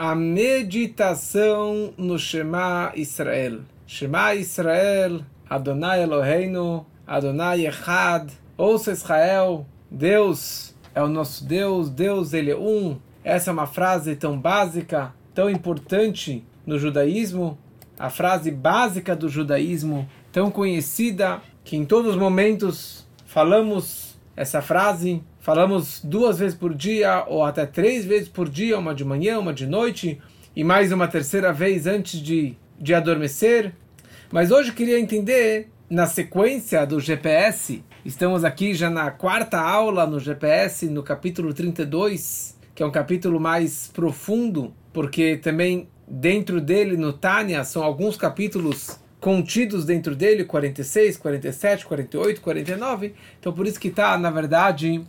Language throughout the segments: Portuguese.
a meditação no Shema Israel. Shema Israel, Adonai Eloheinu, Adonai Echad, ouça Israel, Deus é o nosso Deus, Deus ele é um. Essa é uma frase tão básica, tão importante no judaísmo, a frase básica do judaísmo, tão conhecida, que em todos os momentos falamos essa frase, falamos duas vezes por dia ou até três vezes por dia, uma de manhã, uma de noite e mais uma terceira vez antes de, de adormecer. Mas hoje queria entender, na sequência do GPS, estamos aqui já na quarta aula no GPS, no capítulo 32, que é um capítulo mais profundo, porque também dentro dele, no Tânia, são alguns capítulos contidos dentro dele, 46, 47, 48, 49. Então por isso que está, na verdade,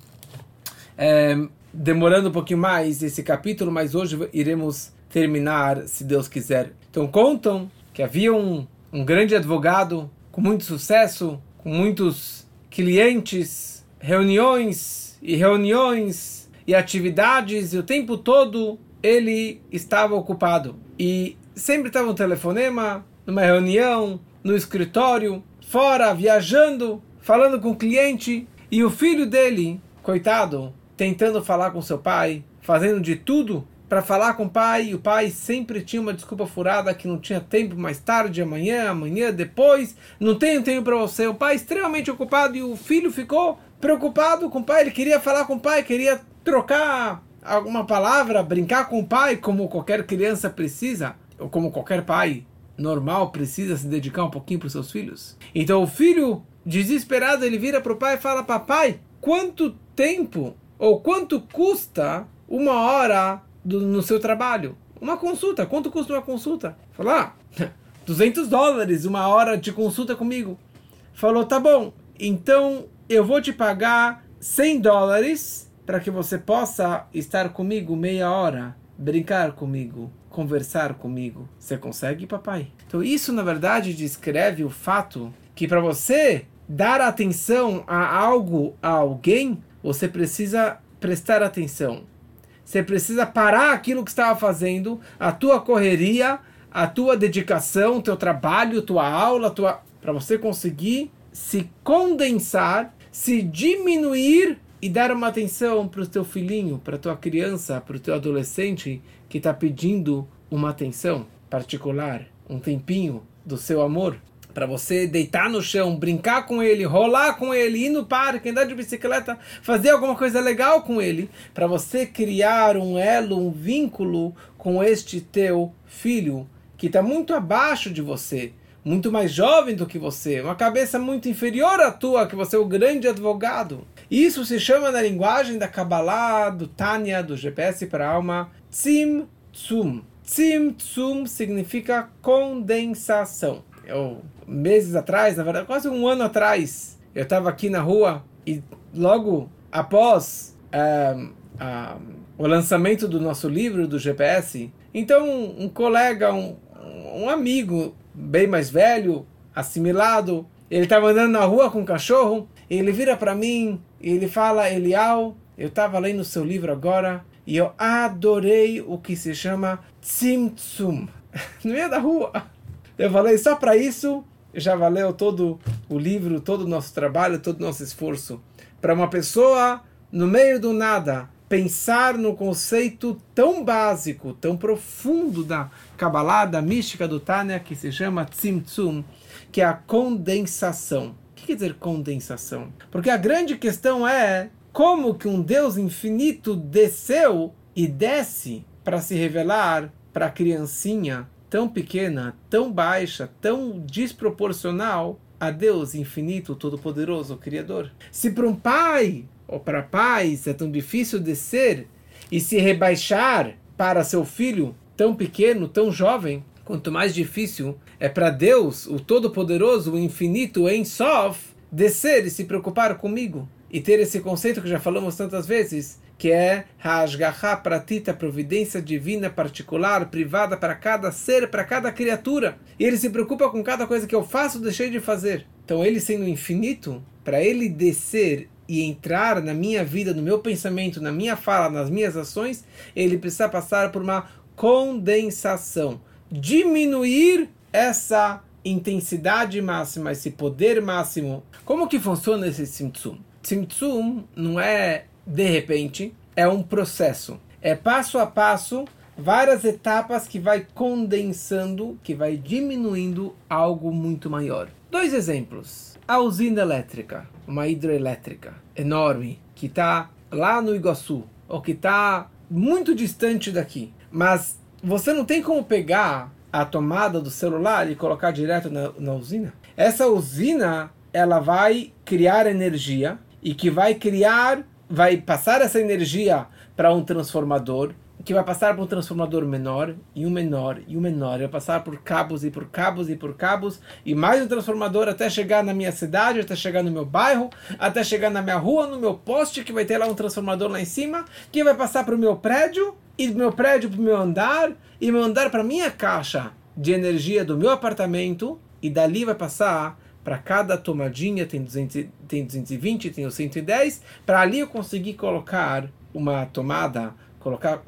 é, demorando um pouquinho mais esse capítulo, mas hoje iremos terminar, se Deus quiser. Então contam que havia um, um grande advogado com muito sucesso, com muitos clientes, reuniões e reuniões e atividades, e o tempo todo ele estava ocupado. E sempre estava um telefonema, numa reunião, no escritório, fora, viajando, falando com o cliente, e o filho dele, coitado, tentando falar com seu pai, fazendo de tudo para falar com o pai, e o pai sempre tinha uma desculpa furada que não tinha tempo mais tarde, amanhã, amanhã, depois, não tenho tempo para você. O pai extremamente ocupado e o filho ficou preocupado com o pai, ele queria falar com o pai, queria trocar alguma palavra, brincar com o pai, como qualquer criança precisa, ou como qualquer pai normal precisa se dedicar um pouquinho para os seus filhos. Então o filho, desesperado, ele vira para o pai e fala: Papai, quanto tempo ou quanto custa uma hora do, no seu trabalho? Uma consulta, quanto custa uma consulta? Fala, ah, 200 dólares uma hora de consulta comigo. Falou, tá bom, então eu vou te pagar 100 dólares para que você possa estar comigo meia hora, brincar comigo, conversar comigo. Você consegue, papai? Então isso na verdade descreve o fato que para você dar atenção a algo, a alguém, você precisa prestar atenção. Você precisa parar aquilo que estava fazendo, a tua correria, a tua dedicação, teu trabalho, tua aula, tua para você conseguir se condensar, se diminuir e dar uma atenção para o teu filhinho, para tua criança, para o teu adolescente que está pedindo uma atenção particular, um tempinho do seu amor, para você deitar no chão, brincar com ele, rolar com ele, ir no parque, andar de bicicleta, fazer alguma coisa legal com ele, para você criar um elo, um vínculo com este teu filho que está muito abaixo de você, muito mais jovem do que você, uma cabeça muito inferior à tua, que você é o grande advogado. Isso se chama na linguagem da Kabbalah, do Tânia, do GPS para a alma, Tzim Tzum. Significa condensação. Eu, meses atrás, na verdade, quase um ano atrás, eu estava aqui na rua e logo após um, um, o lançamento do nosso livro do GPS, então um colega, um, um amigo bem mais velho, assimilado, ele estava andando na rua com um cachorro, ele vira para mim ele fala, Elial, eu estava lendo seu livro agora e eu adorei o que se chama Tzimtzum. No meio da rua. Eu falei, só para isso já valeu todo o livro, todo o nosso trabalho, todo o nosso esforço. Para uma pessoa, no meio do nada, pensar no conceito tão básico, tão profundo da Kabbalah, da mística do Tânia, que se chama Tzimtzum, que é a condensação que quer dizer condensação? Porque a grande questão é como que um Deus infinito desceu e desce para se revelar para a criancinha tão pequena, tão baixa, tão desproporcional a Deus infinito, todo-poderoso, Criador. Se para um pai ou para pais é tão difícil descer e se rebaixar para seu filho tão pequeno, tão jovem, quanto mais difícil é para Deus, o Todo-Poderoso, o Infinito, em Sof, descer e se preocupar comigo. E ter esse conceito que já falamos tantas vezes, que é Hashgaha Pratita, providência divina particular, privada para cada ser, para cada criatura. E ele se preocupa com cada coisa que eu faço, deixei de fazer. Então, ele sendo infinito, para ele descer e entrar na minha vida, no meu pensamento, na minha fala, nas minhas ações, ele precisa passar por uma condensação, diminuir essa intensidade máxima, esse poder máximo. Como que funciona esse Tzimtzum? Tzimtzum não é de repente, é um processo. É passo a passo, várias etapas que vai condensando, que vai diminuindo algo muito maior. Dois exemplos. A usina elétrica, uma hidroelétrica enorme, que está lá no Iguaçu, ou que está muito distante daqui. Mas você não tem como pegar a tomada do celular e colocar direto na, na usina. Essa usina ela vai criar energia e que vai criar, vai passar essa energia para um transformador que vai passar por um transformador menor e um menor e um menor, vai passar por cabos e por cabos e por cabos e mais um transformador até chegar na minha cidade, até chegar no meu bairro, até chegar na minha rua, no meu poste que vai ter lá um transformador lá em cima, que vai passar para o meu prédio e do meu prédio para o meu andar e meu andar para minha caixa de energia do meu apartamento e dali vai passar para cada tomadinha tem 200, tem 220, tem o 110, para ali eu conseguir colocar uma tomada colocar,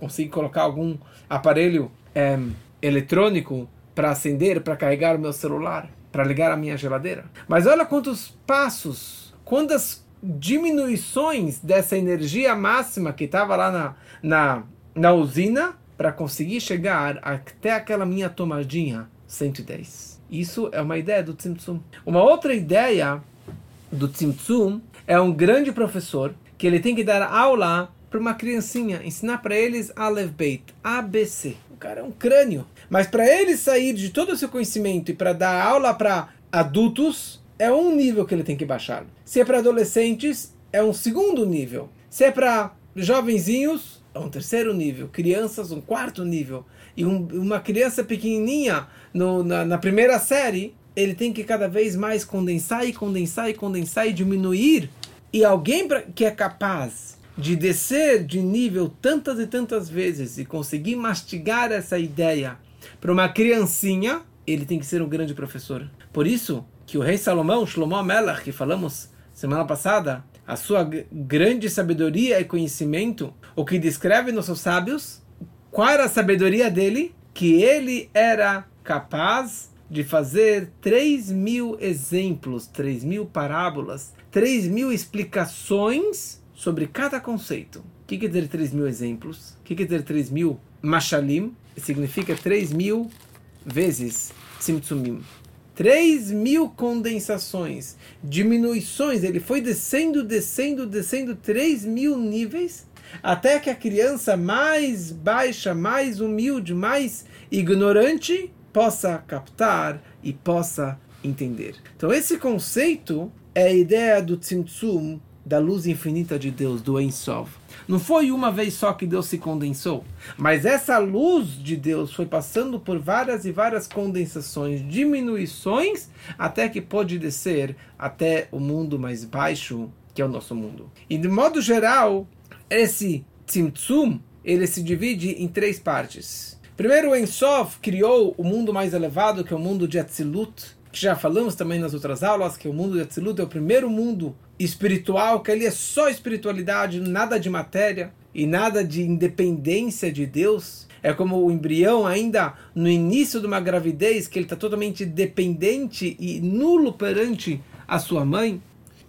conseguir colocar algum aparelho é, eletrônico para acender, para carregar o meu celular, para ligar a minha geladeira. Mas olha quantos passos, quantas diminuições dessa energia máxima que estava lá na, na, na usina para conseguir chegar até aquela minha tomadinha 110. Isso é uma ideia do Tzimtzum. Uma outra ideia do Tzimtzum é um grande professor que ele tem que dar aula para uma criancinha, ensinar para eles Aleph Beit, ABC. O cara é um crânio. Mas para ele sair de todo o seu conhecimento e para dar aula para adultos, é um nível que ele tem que baixar. Se é para adolescentes, é um segundo nível. Se é para jovenzinhos, é um terceiro nível. Crianças, um quarto nível. E um, uma criança pequenininha no, na, na primeira série, ele tem que cada vez mais condensar e condensar e condensar e diminuir. E alguém pra, que é capaz de descer de nível tantas e tantas vezes e conseguir mastigar essa ideia para uma criancinha, ele tem que ser um grande professor. Por isso que o rei Salomão, Shlomo Melach, que falamos semana passada, a sua grande sabedoria e conhecimento, o que descreve nossos sábios, qual era a sabedoria dele? Que ele era capaz de fazer 3 mil exemplos, 3 mil parábolas, 3 mil explicações sobre cada conceito. O que quer dizer 3 mil exemplos? O que quer dizer 3 mil mashalim? Significa 3 mil vezes tzimtzumim. 3 mil condensações, diminuições. Ele foi descendo, descendo, descendo 3 mil níveis até que a criança mais baixa, mais humilde, mais ignorante possa captar e possa entender. Então esse conceito é a ideia do Tzimtzum da luz infinita de Deus, do Ein Sof. Não foi uma vez só que Deus se condensou, mas essa luz de Deus foi passando por várias e várias condensações, diminuições, até que pôde descer até o mundo mais baixo, que é o nosso mundo. E de modo geral, esse Tzimtzum, ele se divide em três partes. Primeiro, o Ensof criou o mundo mais elevado, que é o mundo de Atzilut, que já falamos também nas outras aulas, que o mundo de Atzilut é o primeiro mundo espiritual, que ali é só espiritualidade, nada de matéria e nada de independência de Deus. É como o embrião ainda no início de uma gravidez, que ele está totalmente dependente e nulo perante a sua mãe.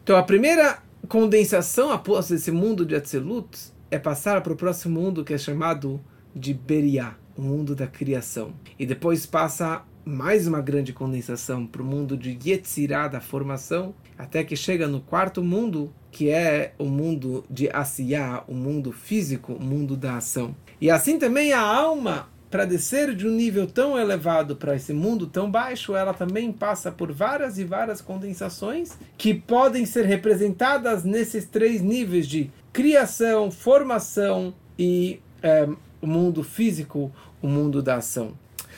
Então a primeira condensação após esse mundo de Atzilut é passar para o próximo mundo que é chamado de Beriah, o mundo da criação. E depois passa mais uma grande condensação para o mundo de Yetzirah, da formação, até que chega no quarto mundo, que é o mundo de Asiyah, o mundo físico, o mundo da ação. E assim também a alma, para descer de um nível tão elevado para esse mundo tão baixo, ela também passa por várias e várias condensações que podem ser representadas nesses três níveis de criação, formação e é, o mundo físico, o mundo da ação.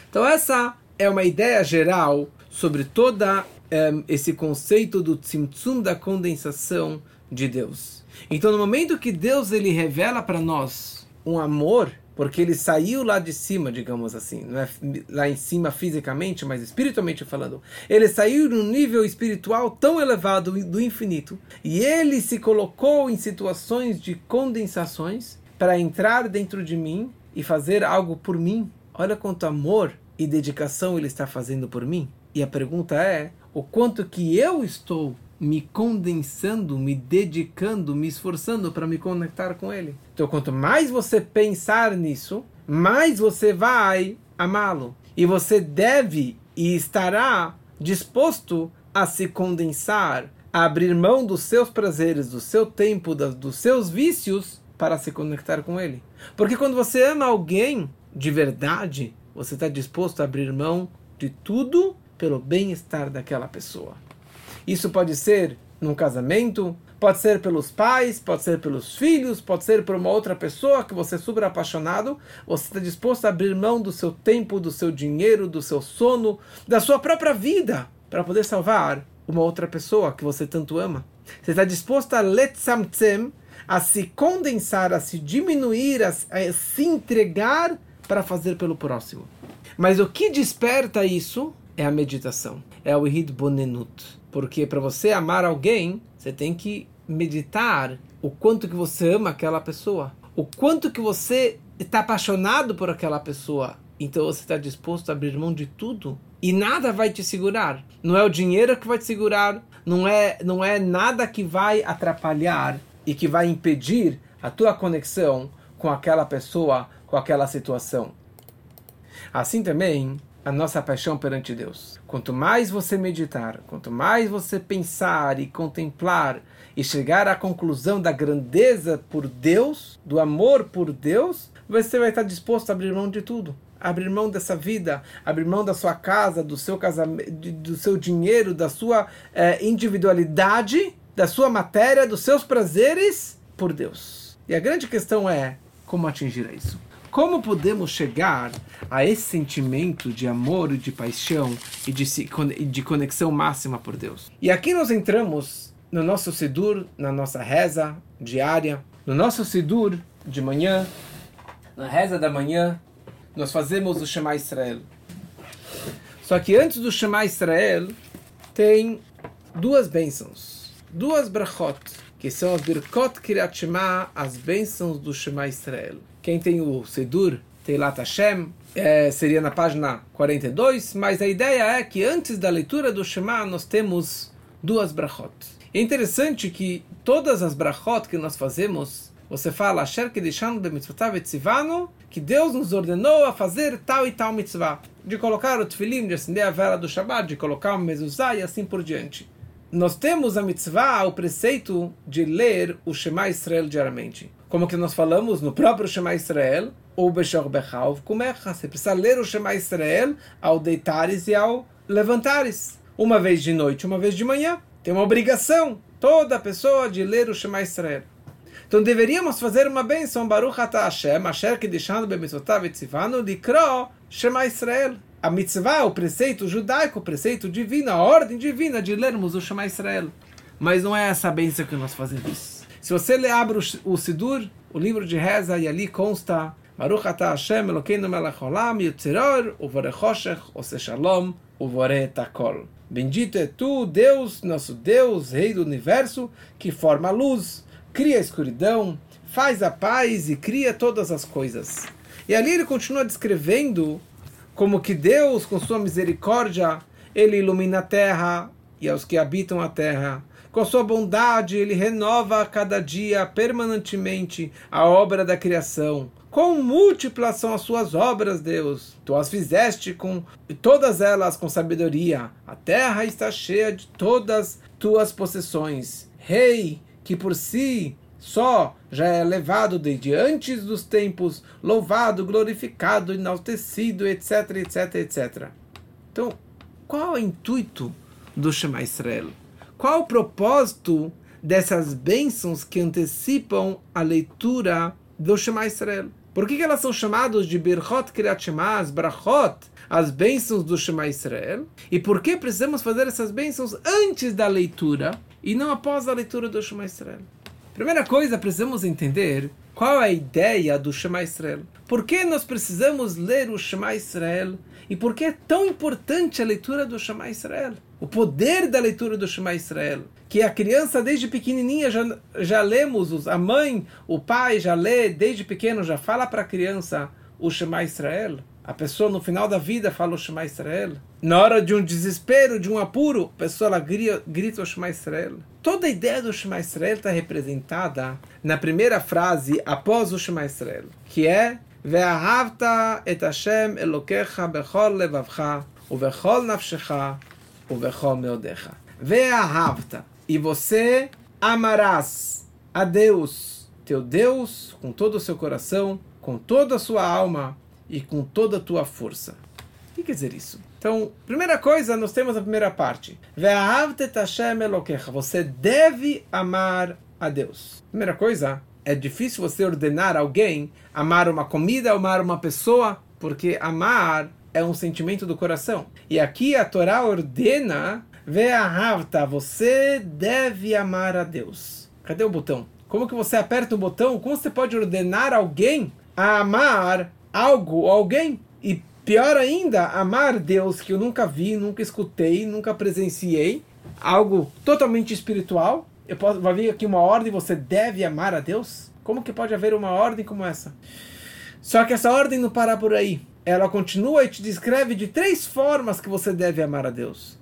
Então essa é uma ideia geral sobre toda um, esse conceito do tzimtzum da condensação de Deus. Então, no momento que Deus ele revela para nós um amor, porque ele saiu lá de cima, digamos assim, não é lá em cima fisicamente, mas espiritualmente falando, ele saiu num nível espiritual tão elevado do infinito e ele se colocou em situações de condensações para entrar dentro de mim e fazer algo por mim. Olha quanto amor e dedicação ele está fazendo por mim. E a pergunta é: o quanto que eu estou me condensando, me dedicando, me esforçando para me conectar com ele. Então, quanto mais você pensar nisso, mais você vai amá-lo. E você deve e estará disposto a se condensar, a abrir mão dos seus prazeres, do seu tempo, dos seus vícios para se conectar com ele. Porque quando você ama alguém de verdade, você está disposto a abrir mão de tudo pelo bem-estar daquela pessoa. Isso pode ser num casamento, pode ser pelos pais, pode ser pelos filhos, pode ser por uma outra pessoa que você é super apaixonado. Você está disposto a abrir mão do seu tempo, do seu dinheiro, do seu sono, da sua própria vida para poder salvar uma outra pessoa que você tanto ama. Você está disposto a letzamtzem, a se condensar, a se diminuir, a, a se entregar para fazer pelo próximo. Mas o que desperta isso é a meditação, é o Ihid Bonenut. Porque para você amar alguém, você tem que meditar o quanto que você ama aquela pessoa, o quanto que você está apaixonado por aquela pessoa. Então você está disposto a abrir mão de tudo e nada vai te segurar. Não é o dinheiro que vai te segurar, não é, não é nada que vai atrapalhar e que vai impedir a tua conexão com aquela pessoa, com aquela situação. Assim também, a nossa paixão perante Deus. Quanto mais você meditar, quanto mais você pensar e contemplar e chegar à conclusão da grandeza por Deus, do amor por Deus, você vai estar disposto a abrir mão de tudo. Abrir mão dessa vida, abrir mão da sua casa, do seu casamento, do seu dinheiro, da sua eh, individualidade, da sua matéria, dos seus prazeres por Deus. E a grande questão é como atingir isso. Como podemos chegar a esse sentimento de amor e de paixão e de, de conexão máxima por Deus? E aqui nós entramos no nosso Sidur, na nossa reza diária, no nosso Sidur de manhã, na reza da manhã, nós fazemos o Shema Israel. Só que antes do Shema Israel, tem duas bênçãos, duas brachot, que são as Birkot Kiryat Shema, as bênçãos do Shema Israel. Quem tem o Sedur, Teilat Hashem, é, seria na página 42, mas a ideia é que antes da leitura do Shema nós temos duas brachot. É interessante que todas as brachot que nós fazemos, você fala, Asher etzivanu, que Deus nos ordenou a fazer tal e tal mitzvah. De colocar o tefilim, de acender a vela do Shabbat, de colocar o mezuzah e assim por diante. Nós temos a mitzvah, o preceito de ler o Shema Israel diariamente como que nós falamos no próprio Shema Israel, ou Beshor Bechav Kumecha. Você precisa ler o Shema Israel ao deitares e ao levantares. Uma vez de noite, uma vez de manhã. Tem uma obrigação, toda pessoa, de ler o Shema Israel. Então deveríamos fazer uma benção, Baruch Ata Hashem, Asher Kedishanu Bemitzvotav Etzivanu, Likro Shema Israel. A mitzvah, o preceito judaico, o preceito divino, a ordem divina de lermos o Shema Israel. Mas não é essa benção que nós fazemos. Se você lê, abre o, o Sidur, o livro de reza, e ali consta Baruch atah Hashem Elokeinu melech olam yitziror uvore choshech ose shalom uvore takol. Bendito é tu, Deus, nosso Deus, Rei do Universo, que forma a luz, cria a escuridão, faz a paz e cria todas as coisas. E ali ele continua descrevendo como que Deus, com sua misericórdia, ele ilumina a terra e aos que habitam a terra com sua bondade, ele renova a cada dia permanentemente a obra da criação. Com múltiplas são as suas obras, Deus. Tu as fizeste com todas elas com sabedoria. A terra está cheia de todas tuas possessões. Rei, que por si só já é elevado desde antes dos tempos, louvado, glorificado, enaltecido, etc, etc, etc. Então, qual é o intuito do Shema Israel? Qual o propósito dessas bênçãos que antecipam a leitura do Shema Israel? Por que, que elas são chamadas de Birchot Kriyat Shema, as Brachot, as bênçãos do Shema Israel? E por que precisamos fazer essas bênçãos antes da leitura e não após a leitura do Shema Israel? Primeira coisa, precisamos entender qual é a ideia do Shema Israel. Por que nós precisamos ler o Shema Israel? E por que é tão importante a leitura do Shema Israel? o poder da leitura do Shema Israel, que a criança desde pequenininha já, já lemos, a mãe, o pai já lê desde pequeno, já fala para a criança o Shema Israel. A pessoa no final da vida fala o Shema Israel. Na hora de um desespero, de um apuro, a pessoa ela grita, grita o Shema Israel. Toda a ideia do Shema Israel está representada na primeira frase após o Shema Israel, que é Ve'ahavta et Hashem Elokecha bechol levavcha ubechol nafshecha ubechol meodecha. Ve'ahavta. E você amarás a Deus, teu Deus, com todo o seu coração, com toda a sua alma, e com toda a tua força. O que quer dizer isso? Então, primeira coisa, nós temos a primeira parte. Você deve amar a Deus. Primeira coisa, é difícil você ordenar alguém amar uma comida, amar uma pessoa, porque amar é um sentimento do coração. E aqui a Torá ordena, Ve'ahavta, você deve amar a Deus. Cadê o botão? Como que você aperta o botão? Como você pode ordenar alguém a amar algo ou alguém. Pior ainda, amar Deus que eu nunca vi, nunca escutei, nunca presenciei, algo totalmente espiritual. Eu posso, vai vir aqui uma ordem, você deve amar a Deus? Como que pode haver uma ordem como essa? Só que essa ordem não para por aí. Ela continua e te descreve de três formas que você deve amar a Deus.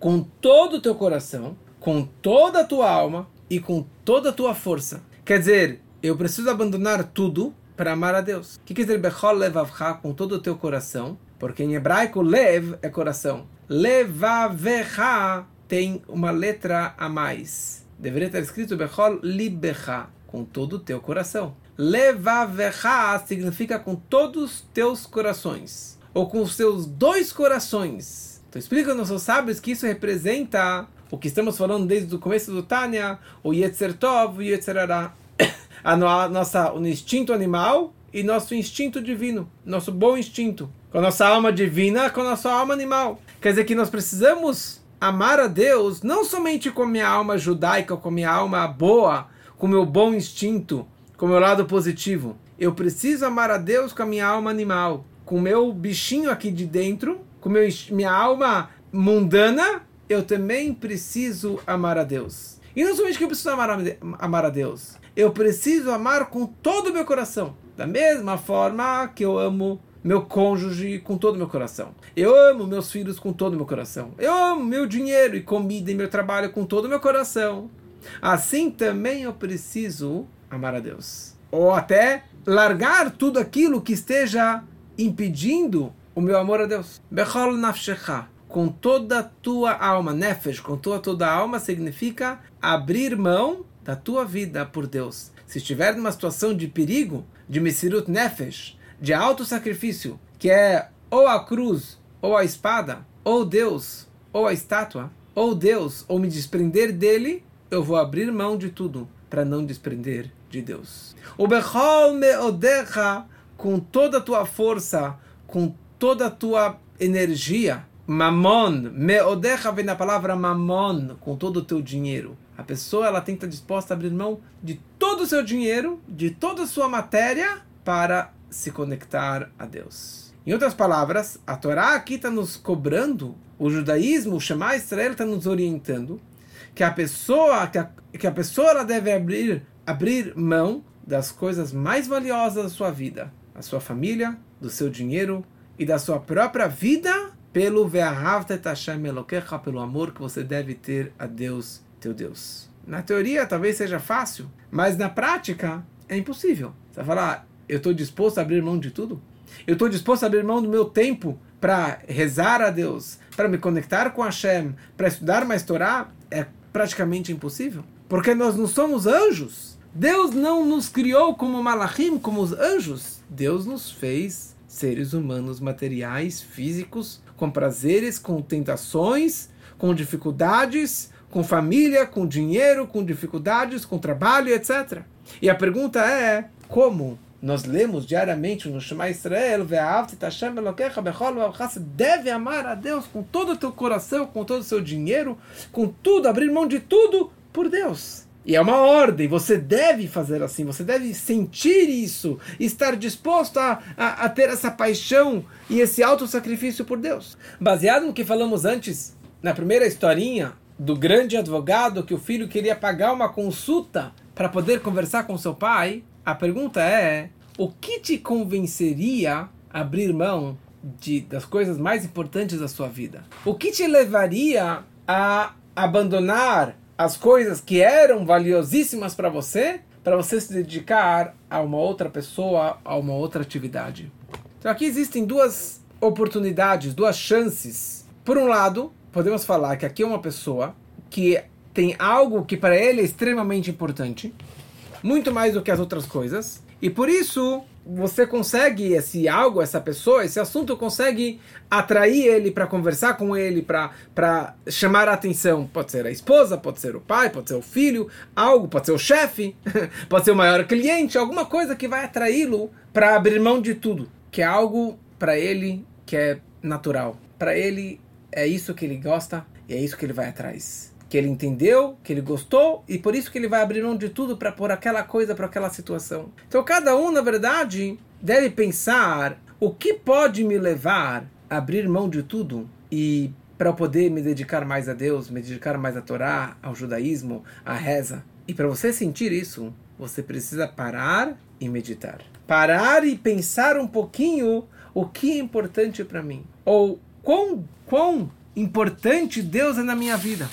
Com todo o teu coração, com toda a tua alma e com toda a tua força. Quer dizer, eu preciso abandonar tudo para amar a Deus. O que quer dizer Bechol Levavcha com todo o teu coração? Porque em hebraico Lev é coração. Levavecha tem uma letra a mais. Deveria estar escrito Bechol Libecha com todo o teu coração. Levavecha significa com todos os teus corações. Ou com os teus dois corações. Então explica aos nossos sábios que isso representa o que estamos falando desde o começo do Tânia, o Yetzer Tov e o Yetzer a nossa o instinto animal e nosso instinto divino, nosso bom instinto, com a nossa alma divina, com a nossa alma animal. Quer dizer que nós precisamos amar a Deus não somente com a minha alma judaica, com a minha alma boa, com o meu bom instinto, com o meu lado positivo. Eu preciso amar a Deus com a minha alma animal, com o meu bichinho aqui de dentro, com meu, minha alma mundana, eu também preciso amar a Deus. E não somente que eu preciso amar a, amar a Deus, eu preciso amar com todo o meu coração. Da mesma forma que eu amo meu cônjuge com todo o meu coração. Eu amo meus filhos com todo o meu coração. Eu amo meu dinheiro e comida e meu trabalho com todo o meu coração. Assim também eu preciso amar a Deus. Ou até largar tudo aquilo que esteja impedindo o meu amor a Deus. Bechol nafshecha. Com toda a tua alma, nefesh, com toda a tua alma significa abrir mão da tua vida por Deus. Se estiver numa situação de perigo, de Mesirut Nefesh, de alto sacrifício, que é ou a cruz, ou a espada, ou Deus, ou a estátua, ou Deus, ou me desprender dele, eu vou abrir mão de tudo para não desprender de Deus. O Bechol Meodecha, com toda a tua força, com toda a tua energia, Mamon, Meodecha vem da palavra Mamon, com todo o teu dinheiro. A pessoa ela tem que estar disposta a abrir mão de todo o seu dinheiro, de toda a sua matéria, para se conectar a Deus. Em outras palavras, a Torá aqui está nos cobrando, o judaísmo, o Shema Israel está nos orientando que a pessoa, que a, que a pessoa ela deve abrir, abrir mão das coisas mais valiosas da sua vida, a sua família, do seu dinheiro e da sua própria vida, pelo pelo amor que você deve ter a Deus teu Deus. Na teoria talvez seja fácil, mas na prática é impossível. Você vai falar, eu estou disposto a abrir mão de tudo? Eu estou disposto a abrir mão do meu tempo para rezar a Deus, para me conectar com Hashem, para estudar mais Torá? É praticamente impossível. Porque nós não somos anjos. Deus não nos criou como malachim, como os anjos. Deus nos fez seres humanos materiais, físicos, com prazeres, com tentações, com dificuldades, com família, com dinheiro, com dificuldades, com trabalho, etc. E a pergunta é: como nós lemos diariamente no Shema Israel, deve amar a Deus com todo o teu coração, com todo o seu dinheiro, com tudo, abrir mão de tudo por Deus. E é uma ordem, você deve fazer assim, você deve sentir isso, estar disposto a, a, a ter essa paixão e esse auto sacrifício por Deus. Baseado no que falamos antes, na primeira historinha, do grande advogado que o filho queria pagar uma consulta para poder conversar com seu pai, a pergunta é: o que te convenceria a abrir mão de, das coisas mais importantes da sua vida? O que te levaria a abandonar as coisas que eram valiosíssimas para você, para você se dedicar a uma outra pessoa, a uma outra atividade? Então aqui existem duas oportunidades, duas chances. Por um lado, podemos falar que aqui é uma pessoa que tem algo que para ele é extremamente importante, muito mais do que as outras coisas, e por isso você consegue esse algo, essa pessoa, esse assunto consegue atrair ele para conversar com ele, para chamar a atenção. Pode ser a esposa, pode ser o pai, pode ser o filho, algo, pode ser o chefe, pode ser o maior cliente, alguma coisa que vai atraí-lo para abrir mão de tudo, que é algo para ele que é natural. Para ele é isso que ele gosta e é isso que ele vai atrás. Que ele entendeu, que ele gostou e por isso que ele vai abrir mão de tudo para pôr aquela coisa para aquela situação. Então cada um, na verdade, deve pensar o que pode me levar a abrir mão de tudo e para poder me dedicar mais a Deus, me dedicar mais à Torá, ao judaísmo, à reza. E para você sentir isso, você precisa parar e meditar. Parar e pensar um pouquinho o que é importante para mim. Ou quão, quão importante Deus é na minha vida.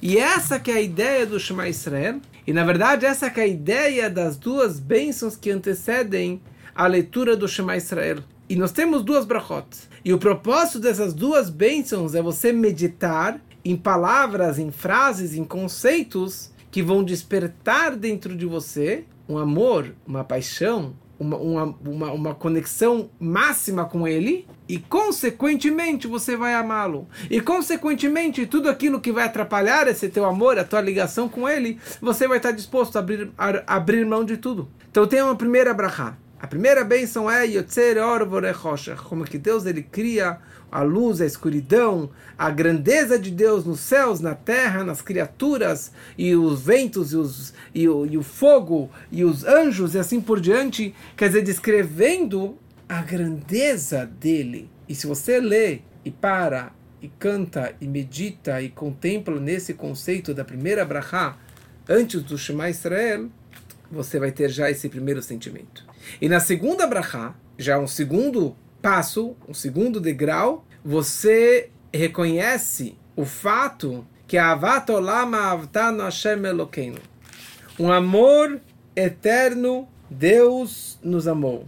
E essa que é a ideia do Shema Israel. E na verdade essa que é a ideia das duas bênçãos que antecedem a leitura do Shema Israel. E nós temos duas brachot. E o propósito dessas duas bênçãos é você meditar em palavras, em frases, em conceitos que vão despertar dentro de você um amor, uma paixão, uma, uma, uma, uma conexão máxima com ele e, consequentemente, você vai amá-lo. E, consequentemente, tudo aquilo que vai atrapalhar esse teu amor, a tua ligação com ele, você vai estar disposto a abrir, a, abrir mão de tudo. Então, tem uma primeira brachá. A primeira bênção é Yotzer Or como que Deus ele cria a luz, a escuridão, a grandeza de Deus nos céus, na terra, nas criaturas, e os ventos, e, os, e, o, e o fogo, e os anjos, e assim por diante. Quer dizer, descrevendo a grandeza dele. E se você lê e para, e canta, e medita, e contempla nesse conceito da primeira brachá, antes do Shema Israel, você vai ter já esse primeiro sentimento. E na segunda brachá, já um segundo passo, um segundo degrau, você reconhece o fato que Avat Olam Hashem Elokeinu. Um amor eterno, Deus nos amou.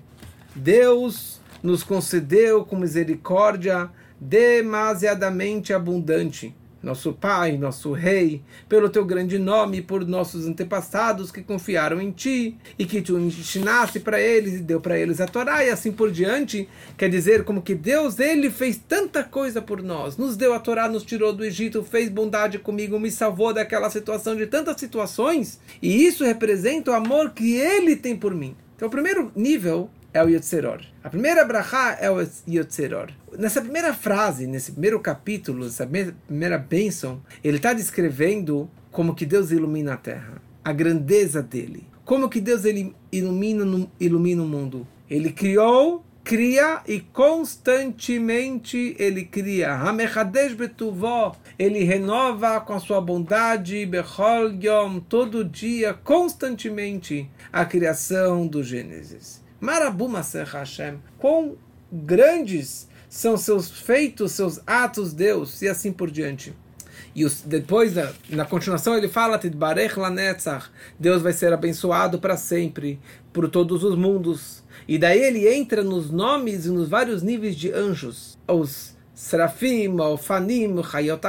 Deus nos concedeu com misericórdia demasiadamente abundante nosso Pai, nosso Rei, pelo teu grande nome, por nossos antepassados que confiaram em ti e que tu ensinaste para eles e deu para eles a Torá e assim por diante. Quer dizer, como que Deus, Ele fez tanta coisa por nós, nos deu a Torá, nos tirou do Egito, fez bondade comigo, me salvou daquela situação, de tantas situações, e isso representa o amor que Ele tem por mim. Então, o primeiro nível é o Yotzeror. A primeira brachá é o Yotzeror. Nessa primeira frase, nesse primeiro capítulo, nessa primeira bênção, ele está descrevendo como que Deus ilumina a terra, a grandeza dele. Como que Deus ele ilumina, ilumina o mundo. Ele criou, cria e constantemente ele cria. Ele renova com a sua bondade, todo dia, constantemente, a criação do Gênesis. Marabuma Hashem. Quão grandes são seus feitos, seus atos, Deus, e assim por diante. E os, depois, na continuação, ele fala: Deus vai ser abençoado para sempre, por todos os mundos. E daí ele entra nos nomes e nos vários níveis de anjos. Os Serafim, Fanim, Hayot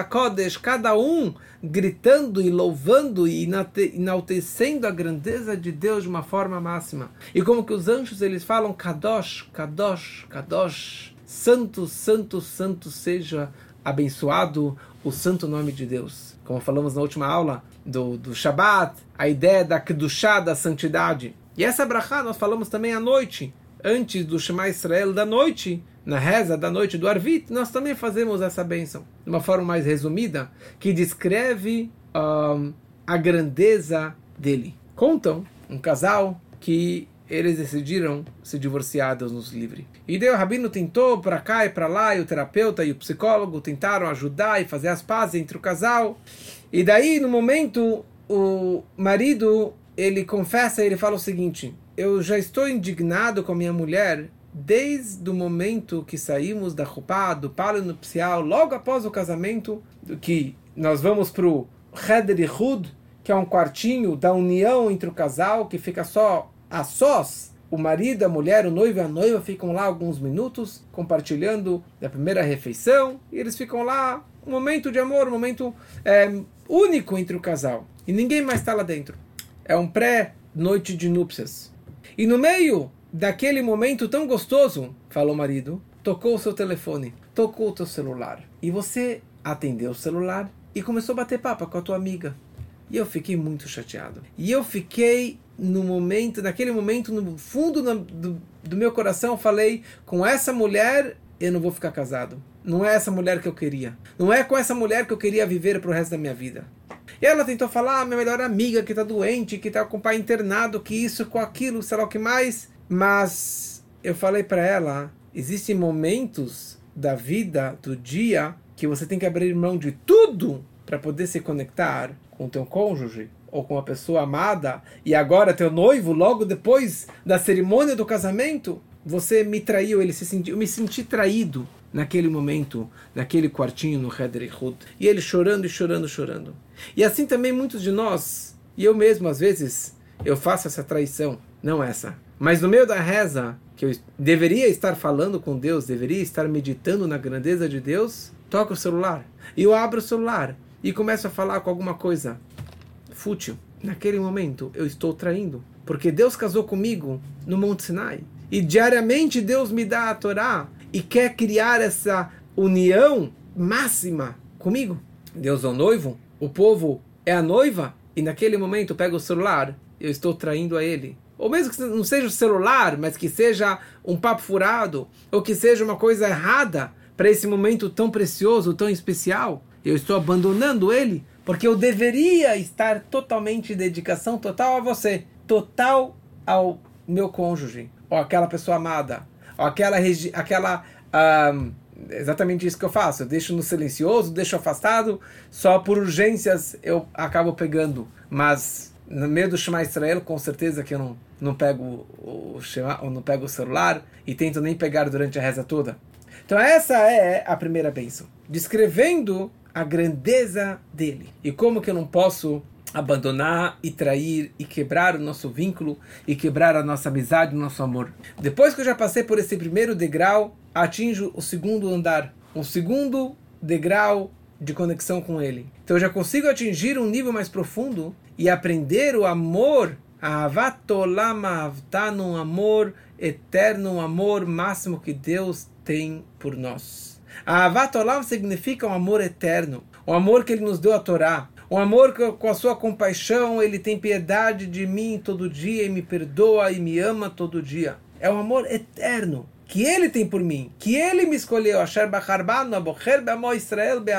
cada um gritando e louvando e enaltecendo a grandeza de Deus de uma forma máxima. E como que os anjos eles falam Kadosh, Kadosh, Kadosh, santo, santo, santo seja abençoado o santo nome de Deus. Como falamos na última aula do, do Shabat, a ideia da Kedushá, da santidade. E essa brachá nós falamos também à noite, antes do Shema Israel da noite, na reza da noite do Arvit, nós também fazemos essa bênção, de uma forma mais resumida, que descreve um, a grandeza dele. Contam um casal que eles decidiram se divorciar, Deus nos livre. E daí o rabino tentou para cá e para lá, e o terapeuta e o psicólogo tentaram ajudar e fazer as pazes entre o casal. E daí, no momento, o marido, ele confessa, ele fala o seguinte, eu já estou indignado com a minha mulher desde o momento que saímos da Rupá, do palo nupcial, logo após o casamento, que nós vamos para o Heder Hud, que é um quartinho da união entre o casal, que fica só a sós, o marido, a mulher, o noivo e a noiva ficam lá alguns minutos, compartilhando da primeira refeição, e eles ficam lá, um momento de amor, um momento é, único entre o casal. E ninguém mais está lá dentro. É um pré-noite de núpcias. E no meio daquele momento tão gostoso, falou o marido, tocou o seu telefone, tocou o teu celular. E você atendeu o celular e começou a bater papo com a tua amiga. E eu fiquei muito chateado. E eu fiquei no momento, naquele momento, no fundo do, do meu coração, falei: com essa mulher eu não vou ficar casado. Não é essa mulher que eu queria. Não é com essa mulher que eu queria viver pro resto da minha vida. E ela tentou falar, ah, minha melhor amiga que tá doente, que tá com o pai internado, que isso, com aquilo, sei lá o que mais. Mas eu falei para ela, existem momentos da vida, do dia, que você tem que abrir mão de tudo para poder se conectar com o teu cônjuge ou com a pessoa amada. E agora teu noivo logo depois da cerimônia do casamento você me traiu ele se sentiu me senti traído naquele momento naquele quartinho no Heder Hud. E ele chorando e chorando chorando. E assim também muitos de nós e eu mesmo às vezes eu faço essa traição. Não essa mas no meio da reza que eu deveria estar falando com Deus deveria estar meditando na grandeza de Deus toca o celular e eu abro o celular e começo a falar com alguma coisa fútil, naquele momento eu estou traindo. Porque Deus casou comigo no Monte Sinai. E diariamente Deus me dá a Torá e quer criar essa união máxima comigo. Deus é o noivo, o povo é a noiva, e naquele momento pega o celular, eu estou traindo a ele. Ou mesmo que não seja o celular, mas que seja um papo furado, ou que seja uma coisa errada para esse momento tão precioso, tão especial eu estou abandonando ele porque eu deveria estar totalmente dedicação total a você, total ao meu cônjuge, ou aquela pessoa amada, ou aquela aquela um, exatamente isso que eu faço. Eu deixo no silencioso, deixo afastado, só por urgências eu acabo pegando, mas no meio do Shema Israel, com certeza que eu não, não pego o ou não pego o celular e tento nem pegar durante a reza toda. Então essa é a primeira bênção. Descrevendo a grandeza dele. E como que eu não posso abandonar e trair e quebrar o nosso vínculo e quebrar a nossa amizade, o nosso amor. Depois que eu já passei por esse primeiro degrau, atinjo o segundo andar, um segundo degrau de conexão com ele. Então eu já consigo atingir um nível mais profundo e aprender o amor, a avatolama um amor eterno, um amor máximo que Deus tem por nós. A Avat Olam significa um amor eterno, o um amor que ele nos deu a Torá, um amor que com a sua compaixão ele tem piedade de mim todo dia e me perdoa e me ama todo dia. É um amor eterno que ele tem por mim, que ele me escolheu, Israel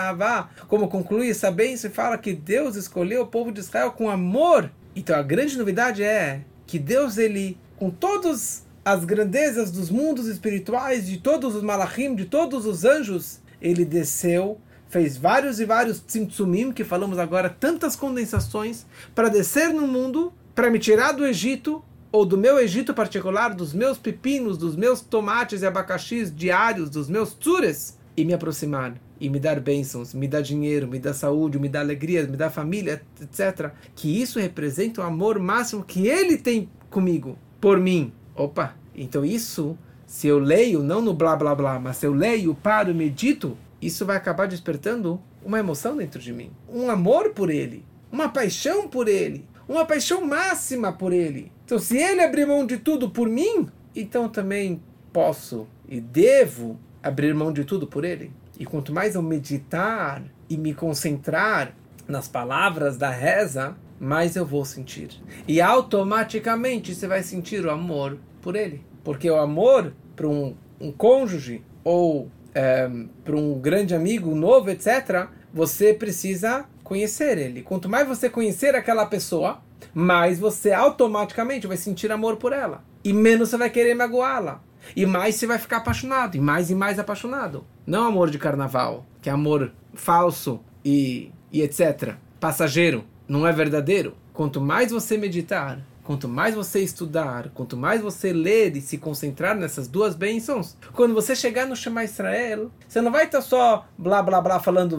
como conclui essa bênção e fala que Deus escolheu o povo de Israel com amor. Então a grande novidade é que Deus, ele, com todos as grandezas dos mundos espirituais, de todos os malachim, de todos os anjos, ele desceu, fez vários e vários tzimtzumim, que falamos agora, tantas condensações, para descer no mundo, para me tirar do Egito, ou do meu Egito particular, dos meus pepinos, dos meus tomates e abacaxis diários, dos meus tsures, e me aproximar, e me dar bênçãos, me dar dinheiro, me dar saúde, me dar alegria, me dar família, etc. Que isso representa o amor máximo que ele tem comigo, por mim, Opa, então isso, se eu leio, não no blá blá blá, mas se eu leio, paro, medito, isso vai acabar despertando uma emoção dentro de mim. Um amor por ele, uma paixão por ele, uma paixão máxima por ele. Então, se ele abrir mão de tudo por mim, então também posso e devo abrir mão de tudo por ele. E quanto mais eu meditar e me concentrar nas palavras da reza, mais eu vou sentir. E automaticamente você vai sentir o amor por ele. Porque o amor para um, um cônjuge ou é, para um grande amigo novo, etc., você precisa conhecer ele. Quanto mais você conhecer aquela pessoa, mais você automaticamente vai sentir amor por ela. E menos você vai querer magoá-la. E mais você vai ficar apaixonado. E mais e mais apaixonado. Não amor de carnaval, que é amor falso e, e etc. Passageiro. Não é verdadeiro. Quanto mais você meditar, quanto mais você estudar, quanto mais você ler e se concentrar nessas duas bênçãos, quando você chegar no Shema Israel, você não vai estar só blá blá blá falando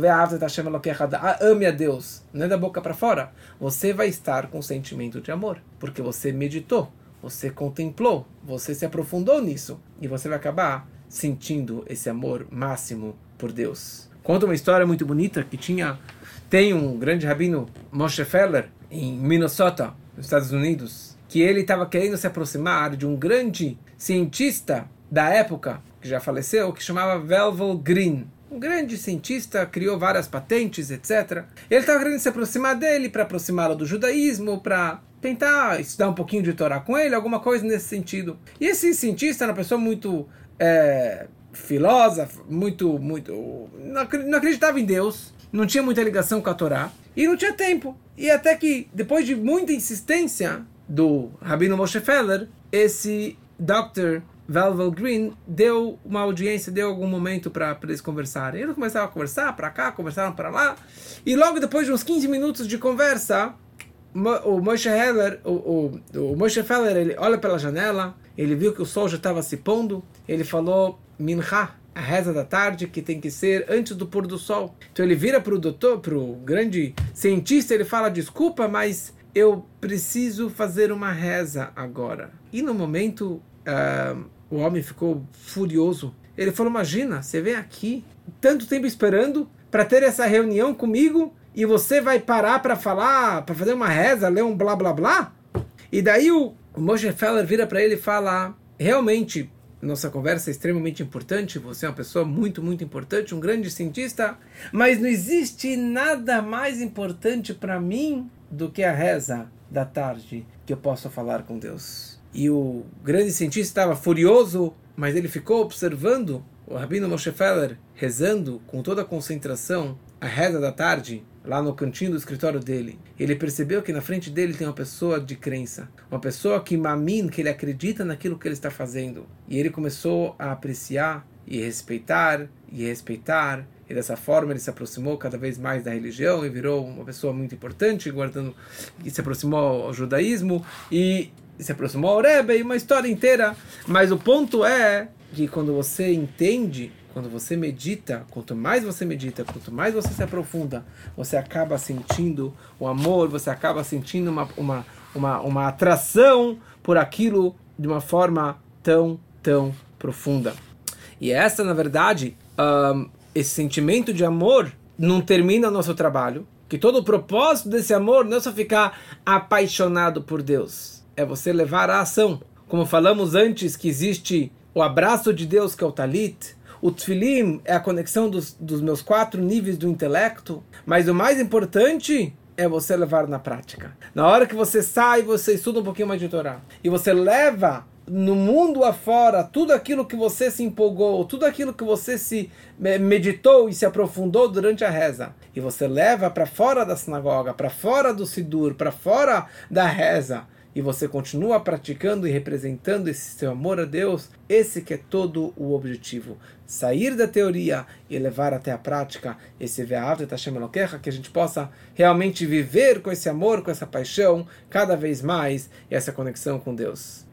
ah, ame a Deus, não é da boca para fora. Você vai estar com sentimento de amor, porque você meditou, você contemplou, você se aprofundou nisso e você vai acabar sentindo esse amor máximo por Deus. Conta uma história muito bonita que tinha tem um grande rabino Moshe Feller em Minnesota nos Estados Unidos, que ele estava querendo se aproximar de um grande cientista da época, que já faleceu, que chamava Velvel Green. Um grande cientista, criou várias patentes, etc. Ele estava querendo se aproximar dele para aproximá-lo do judaísmo, para tentar estudar um pouquinho de Torá com ele, alguma coisa nesse sentido. E esse cientista era uma pessoa muito é, filósofa, muito, muito. Não acreditava em Deus, não tinha muita ligação com a Torá e não tinha tempo. E até que, depois de muita insistência do Rabino Moshe Feller, esse Dr. Valvel Green deu uma audiência, deu algum momento para eles conversarem. Eles começaram a conversar para cá, conversaram para lá, e logo depois de uns 15 minutos de conversa, o Moshe Heller, o, o, o Moshe Feller, ele olha pela janela, ele viu que o sol já estava se pondo, ele falou Minha, a reza da tarde, que tem que ser antes do pôr do sol. Então ele vira para o doutor, para o grande cientista, ele fala: desculpa, mas eu preciso fazer uma reza agora. E no momento, uh, o homem ficou furioso. Ele falou: Imagina, você vem aqui, tanto tempo esperando para ter essa reunião comigo e você vai parar para falar, para fazer uma reza, ler um blá blá blá? E daí o, o Moshe Feller vira para ele e fala: Realmente, nossa conversa é extremamente importante, você é uma pessoa muito, muito importante, um grande cientista, mas não existe nada mais importante para mim do que a reza da tarde que eu possa falar com Deus. E o grande cientista estava furioso, mas ele ficou observando o Rabino Moshe Feller rezando com toda a concentração a reza da tarde lá no cantinho do escritório dele, ele percebeu que na frente dele tem uma pessoa de crença, uma pessoa que mamin, que ele acredita naquilo que ele está fazendo. E ele começou a apreciar e respeitar e respeitar. E dessa forma ele se aproximou cada vez mais da religião e virou uma pessoa muito importante, guardando e se aproximou ao judaísmo e se aproximou ao Rebbe e uma história inteira. Mas o ponto é que quando você entende quando você medita, quanto mais você medita, quanto mais você se aprofunda, você acaba sentindo o amor, você acaba sentindo uma, uma, uma, uma atração por aquilo de uma forma tão, tão profunda. E essa, na verdade, um, esse sentimento de amor não termina o nosso trabalho, que todo o propósito desse amor não é só ficar apaixonado por Deus, é você levar a ação. Como falamos antes, que existe o abraço de Deus, que é o talit, o tfilim é a conexão dos, dos meus quatro níveis do intelecto, mas o mais importante é você levar na prática. Na hora que você sai, você estuda um pouquinho mais de Torá. E você leva no mundo afora tudo aquilo que você se empolgou, tudo aquilo que você se meditou e se aprofundou durante a reza. E você leva para fora da sinagoga, para fora do Sidur, para fora da reza e você continua praticando e representando esse seu amor a Deus, esse que é todo o objetivo. Sair da teoria e levar até a prática esse Ve'av Tashem Elokecha, que a gente possa realmente viver com esse amor, com essa paixão, cada vez mais, e essa conexão com Deus.